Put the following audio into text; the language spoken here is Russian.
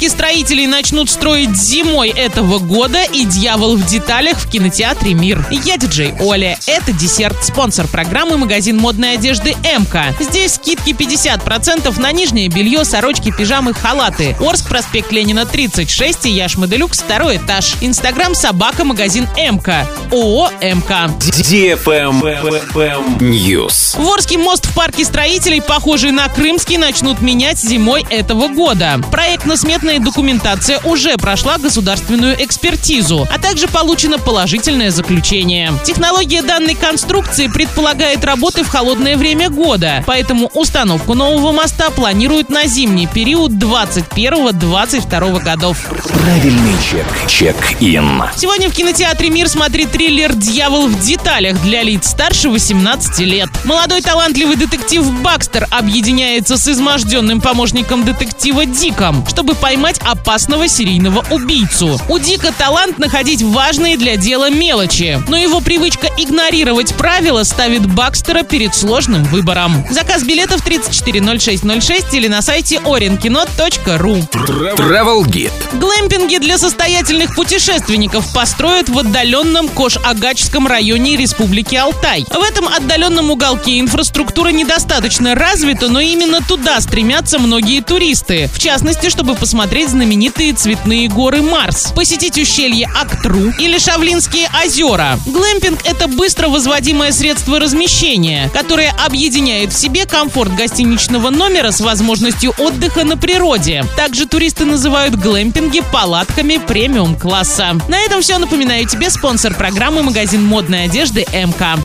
парке строителей начнут строить зимой этого года и «Дьявол в деталях» в кинотеатре «Мир». Я диджей Оля. Это десерт. Спонсор программы магазин модной одежды «МК». Здесь скидки 50% на нижнее белье, сорочки, пижамы, халаты. Орск, проспект Ленина, 36 и Яш Моделюкс, второй этаж. Инстаграм собака магазин МК. ООО МК. News. Ворский мост в парке строителей, похожий на Крымский, начнут менять зимой этого года. Проектно-сметная документация уже прошла государственную экспертизу, а также получено положительное заключение. Технология данной конструкции предполагает работы в холодное время года, поэтому установку нового моста планируют на зимний период 21-22 годов. Правильный чек. Чек-ин. Сегодня в кинотеатре «Мир» смотри триллер «Дьявол в деталях» для лиц старше 18 лет. Молодой талантливый детектив Бакстер объединяется с изможденным помощником детектива Диком, чтобы поймать опасного серийного убийцу. У Дика талант находить важные для дела мелочи, но его привычка игнорировать правила ставит Бакстера перед сложным выбором. Заказ билетов 340606 или на сайте orinkino.ru. Travel Guide. Глэмпинги для состоятельных путешественников построят в отдаленном Кош-Агачском районе Республики Алтай. В этом отдаленном уголке инфраструктура недостаточно развита, но именно туда стремятся многие туристы. В частности, чтобы посмотреть знаменитые цветные горы Марс, посетить ущелье Актру или Шавлинские озера. Глэмпинг – это быстро возводимое средство размещения, которое объединяет в себе комфорт гостиничного номера с возможностью отдыха на природе. Также туристы называют глэмпинги палатками премиум-класса. На этом все. Напоминаю тебе спонсор программы магазин модной одежды МК.